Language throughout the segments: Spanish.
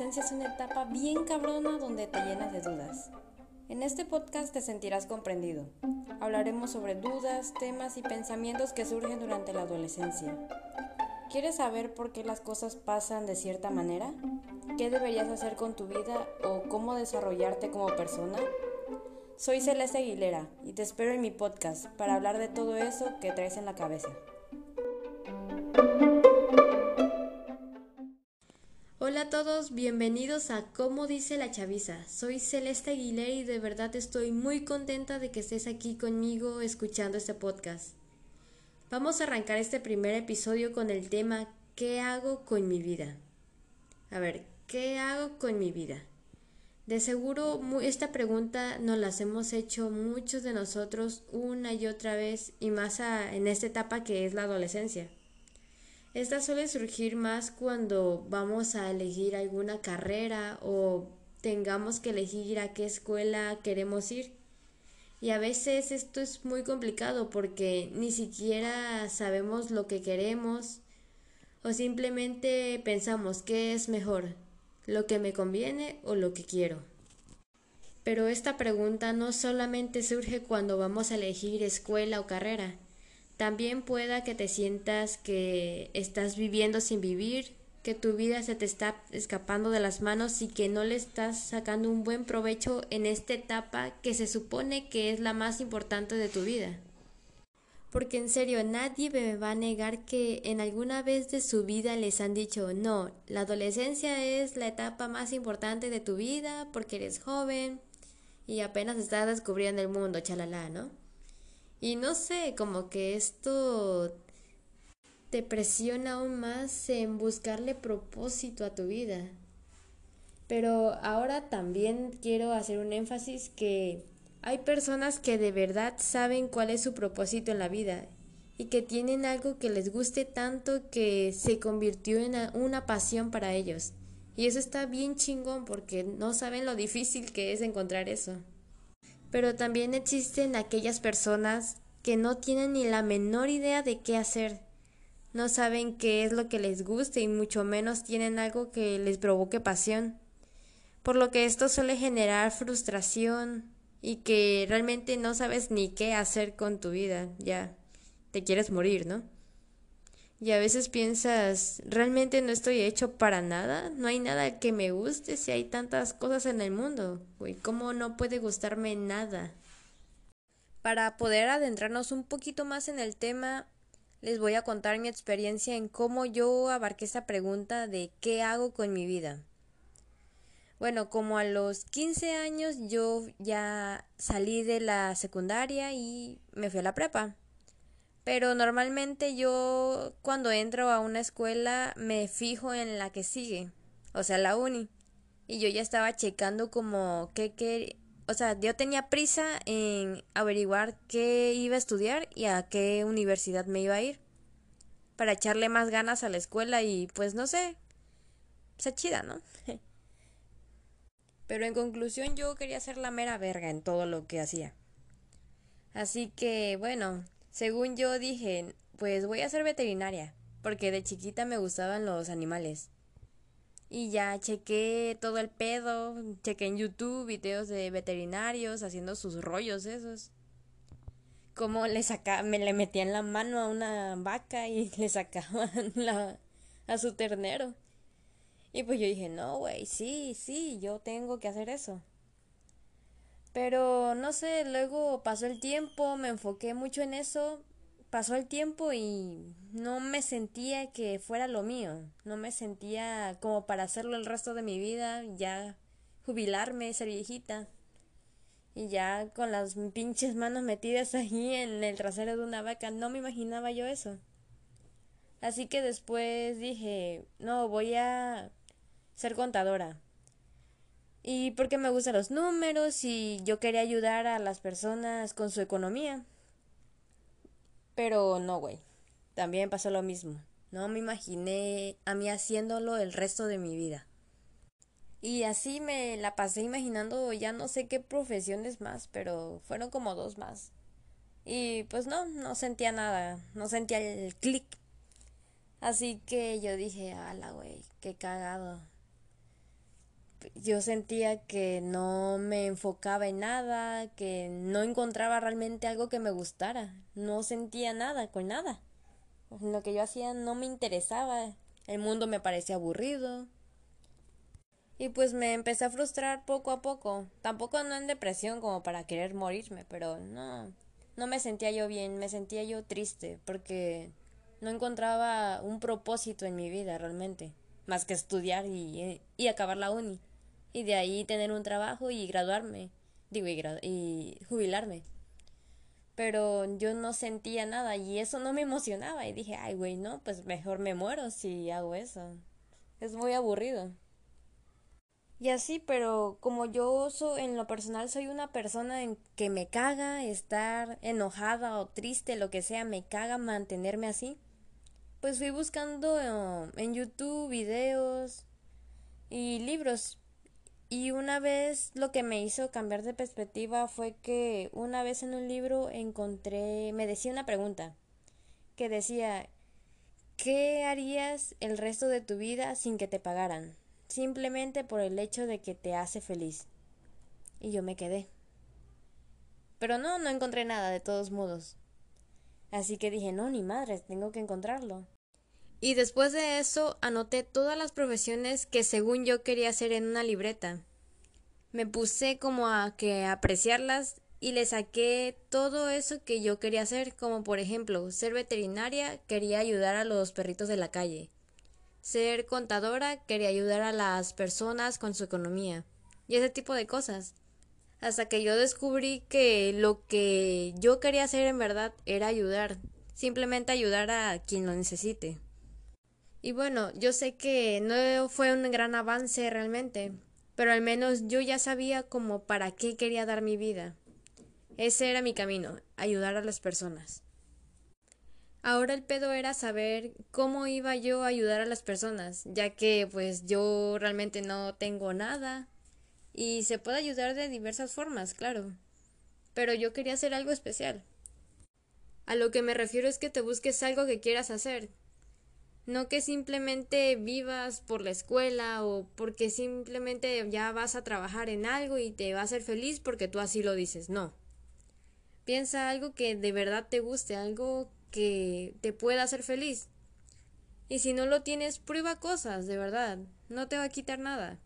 adolescencia es una etapa bien cabrona donde te llenas de dudas. En este podcast te sentirás comprendido. Hablaremos sobre dudas, temas y pensamientos que surgen durante la adolescencia. ¿Quieres saber por qué las cosas pasan de cierta manera? ¿Qué deberías hacer con tu vida o cómo desarrollarte como persona? Soy Celeste Aguilera y te espero en mi podcast para hablar de todo eso que traes en la cabeza. Hola a todos, bienvenidos a Cómo dice la chaviza. Soy Celeste Aguilera y de verdad estoy muy contenta de que estés aquí conmigo escuchando este podcast. Vamos a arrancar este primer episodio con el tema ¿Qué hago con mi vida? A ver, ¿qué hago con mi vida? De seguro esta pregunta nos la hemos hecho muchos de nosotros una y otra vez y más en esta etapa que es la adolescencia. Esta suele surgir más cuando vamos a elegir alguna carrera o tengamos que elegir a qué escuela queremos ir. Y a veces esto es muy complicado porque ni siquiera sabemos lo que queremos o simplemente pensamos qué es mejor, lo que me conviene o lo que quiero. Pero esta pregunta no solamente surge cuando vamos a elegir escuela o carrera, también pueda que te sientas que estás viviendo sin vivir, que tu vida se te está escapando de las manos y que no le estás sacando un buen provecho en esta etapa que se supone que es la más importante de tu vida. Porque en serio, nadie me va a negar que en alguna vez de su vida les han dicho, no, la adolescencia es la etapa más importante de tu vida porque eres joven y apenas estás descubriendo el mundo, chalala, ¿no? Y no sé, como que esto te presiona aún más en buscarle propósito a tu vida. Pero ahora también quiero hacer un énfasis que hay personas que de verdad saben cuál es su propósito en la vida y que tienen algo que les guste tanto que se convirtió en una pasión para ellos. Y eso está bien chingón porque no saben lo difícil que es encontrar eso. Pero también existen aquellas personas que no tienen ni la menor idea de qué hacer. No saben qué es lo que les guste y mucho menos tienen algo que les provoque pasión. Por lo que esto suele generar frustración y que realmente no sabes ni qué hacer con tu vida. Ya te quieres morir, ¿no? Y a veces piensas, realmente no estoy hecho para nada, no hay nada que me guste si hay tantas cosas en el mundo. Uy, ¿cómo no puede gustarme nada? Para poder adentrarnos un poquito más en el tema, les voy a contar mi experiencia en cómo yo abarqué esta pregunta de qué hago con mi vida. Bueno, como a los 15 años yo ya salí de la secundaria y me fui a la prepa. Pero normalmente yo cuando entro a una escuela me fijo en la que sigue, o sea, la uni. Y yo ya estaba checando como qué, qué, o sea, yo tenía prisa en averiguar qué iba a estudiar y a qué universidad me iba a ir. Para echarle más ganas a la escuela y pues no sé, se chida, ¿no? Pero en conclusión yo quería ser la mera verga en todo lo que hacía. Así que bueno, según yo dije, pues voy a ser veterinaria, porque de chiquita me gustaban los animales. Y ya chequé todo el pedo, chequé en YouTube videos de veterinarios haciendo sus rollos esos. Como le saca, me le metían la mano a una vaca y le sacaban la, a su ternero. Y pues yo dije, no, güey, sí, sí, yo tengo que hacer eso. Pero no sé, luego pasó el tiempo, me enfoqué mucho en eso, pasó el tiempo y no me sentía que fuera lo mío, no me sentía como para hacerlo el resto de mi vida, ya jubilarme, ser viejita. Y ya con las pinches manos metidas ahí en el trasero de una vaca, no me imaginaba yo eso. Así que después dije, no, voy a ser contadora y porque me gustan los números y yo quería ayudar a las personas con su economía. Pero no, güey. También pasó lo mismo. No me imaginé a mí haciéndolo el resto de mi vida. Y así me la pasé imaginando ya no sé qué profesiones más, pero fueron como dos más. Y pues no, no sentía nada, no sentía el clic. Así que yo dije, ala, güey, qué cagado yo sentía que no me enfocaba en nada, que no encontraba realmente algo que me gustara, no sentía nada con nada. Lo que yo hacía no me interesaba, el mundo me parecía aburrido. Y pues me empecé a frustrar poco a poco, tampoco no en depresión como para querer morirme, pero no, no me sentía yo bien, me sentía yo triste porque no encontraba un propósito en mi vida realmente, más que estudiar y, y acabar la uni y de ahí tener un trabajo y graduarme, digo, y, y jubilarme. Pero yo no sentía nada y eso no me emocionaba y dije, ay, güey, no, pues mejor me muero si hago eso. Es muy aburrido. Y así, pero como yo soy, en lo personal soy una persona en que me caga estar enojada o triste, lo que sea, me caga mantenerme así. Pues fui buscando en YouTube videos y libros y una vez lo que me hizo cambiar de perspectiva fue que una vez en un libro encontré, me decía una pregunta que decía, ¿qué harías el resto de tu vida sin que te pagaran? Simplemente por el hecho de que te hace feliz. Y yo me quedé. Pero no, no encontré nada de todos modos. Así que dije, no, ni madre, tengo que encontrarlo. Y después de eso anoté todas las profesiones que según yo quería hacer en una libreta. Me puse como a que apreciarlas y le saqué todo eso que yo quería hacer, como por ejemplo, ser veterinaria quería ayudar a los perritos de la calle. Ser contadora quería ayudar a las personas con su economía. Y ese tipo de cosas. Hasta que yo descubrí que lo que yo quería hacer en verdad era ayudar. Simplemente ayudar a quien lo necesite. Y bueno, yo sé que no fue un gran avance realmente, pero al menos yo ya sabía como para qué quería dar mi vida. Ese era mi camino, ayudar a las personas. Ahora el pedo era saber cómo iba yo a ayudar a las personas, ya que pues yo realmente no tengo nada y se puede ayudar de diversas formas, claro. Pero yo quería hacer algo especial. A lo que me refiero es que te busques algo que quieras hacer, no que simplemente vivas por la escuela o porque simplemente ya vas a trabajar en algo y te va a hacer feliz porque tú así lo dices, no. Piensa algo que de verdad te guste, algo que te pueda hacer feliz. Y si no lo tienes, prueba cosas, de verdad, no te va a quitar nada.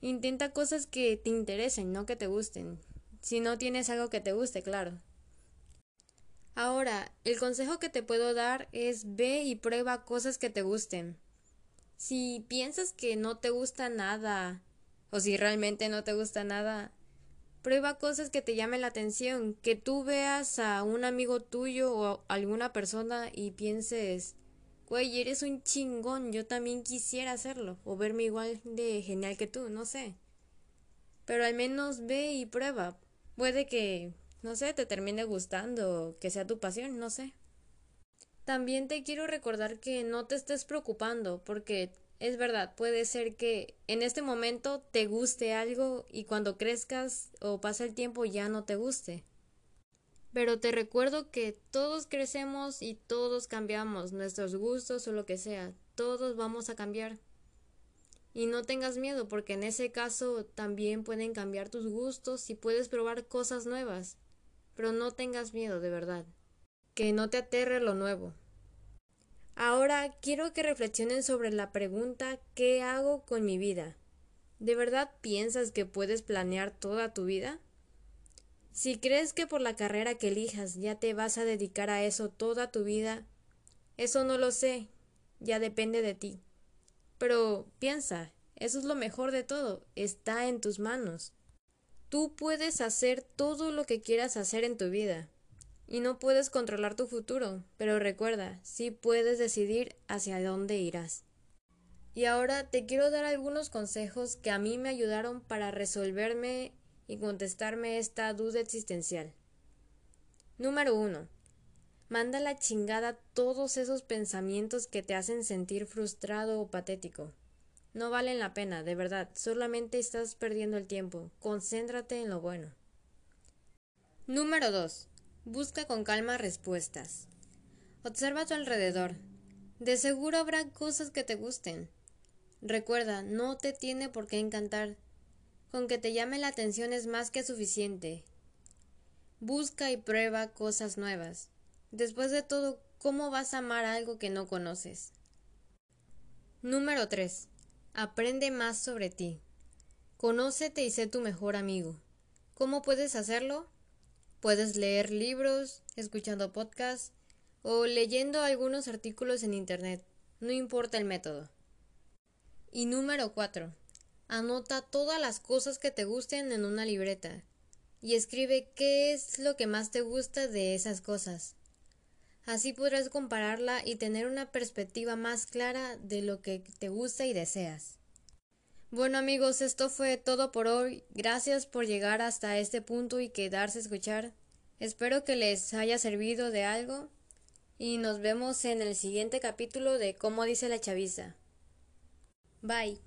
Intenta cosas que te interesen, no que te gusten. Si no tienes algo que te guste, claro. Ahora, el consejo que te puedo dar es ve y prueba cosas que te gusten. Si piensas que no te gusta nada, o si realmente no te gusta nada, prueba cosas que te llamen la atención, que tú veas a un amigo tuyo o a alguna persona y pienses, güey, eres un chingón, yo también quisiera hacerlo, o verme igual de genial que tú, no sé. Pero al menos ve y prueba. Puede que no sé, te termine gustando, que sea tu pasión, no sé. También te quiero recordar que no te estés preocupando, porque es verdad, puede ser que en este momento te guste algo y cuando crezcas o pasa el tiempo ya no te guste. Pero te recuerdo que todos crecemos y todos cambiamos nuestros gustos o lo que sea, todos vamos a cambiar. Y no tengas miedo porque en ese caso también pueden cambiar tus gustos y puedes probar cosas nuevas pero no tengas miedo de verdad. Que no te aterre lo nuevo. Ahora quiero que reflexionen sobre la pregunta ¿qué hago con mi vida? ¿De verdad piensas que puedes planear toda tu vida? Si crees que por la carrera que elijas ya te vas a dedicar a eso toda tu vida, eso no lo sé, ya depende de ti. Pero piensa, eso es lo mejor de todo, está en tus manos. Tú puedes hacer todo lo que quieras hacer en tu vida. Y no puedes controlar tu futuro, pero recuerda, sí puedes decidir hacia dónde irás. Y ahora te quiero dar algunos consejos que a mí me ayudaron para resolverme y contestarme esta duda existencial. Número 1. Manda la chingada todos esos pensamientos que te hacen sentir frustrado o patético. No valen la pena, de verdad, solamente estás perdiendo el tiempo. Concéntrate en lo bueno. Número 2. Busca con calma respuestas. Observa a tu alrededor. De seguro habrá cosas que te gusten. Recuerda, no te tiene por qué encantar. Con que te llame la atención es más que suficiente. Busca y prueba cosas nuevas. Después de todo, ¿cómo vas a amar algo que no conoces? Número 3. Aprende más sobre ti. Conócete y sé tu mejor amigo. ¿Cómo puedes hacerlo? Puedes leer libros, escuchando podcasts o leyendo algunos artículos en Internet. No importa el método. Y número 4. Anota todas las cosas que te gusten en una libreta y escribe qué es lo que más te gusta de esas cosas. Así podrás compararla y tener una perspectiva más clara de lo que te gusta y deseas. Bueno amigos, esto fue todo por hoy. Gracias por llegar hasta este punto y quedarse a escuchar. Espero que les haya servido de algo y nos vemos en el siguiente capítulo de Cómo dice la chaviza. Bye.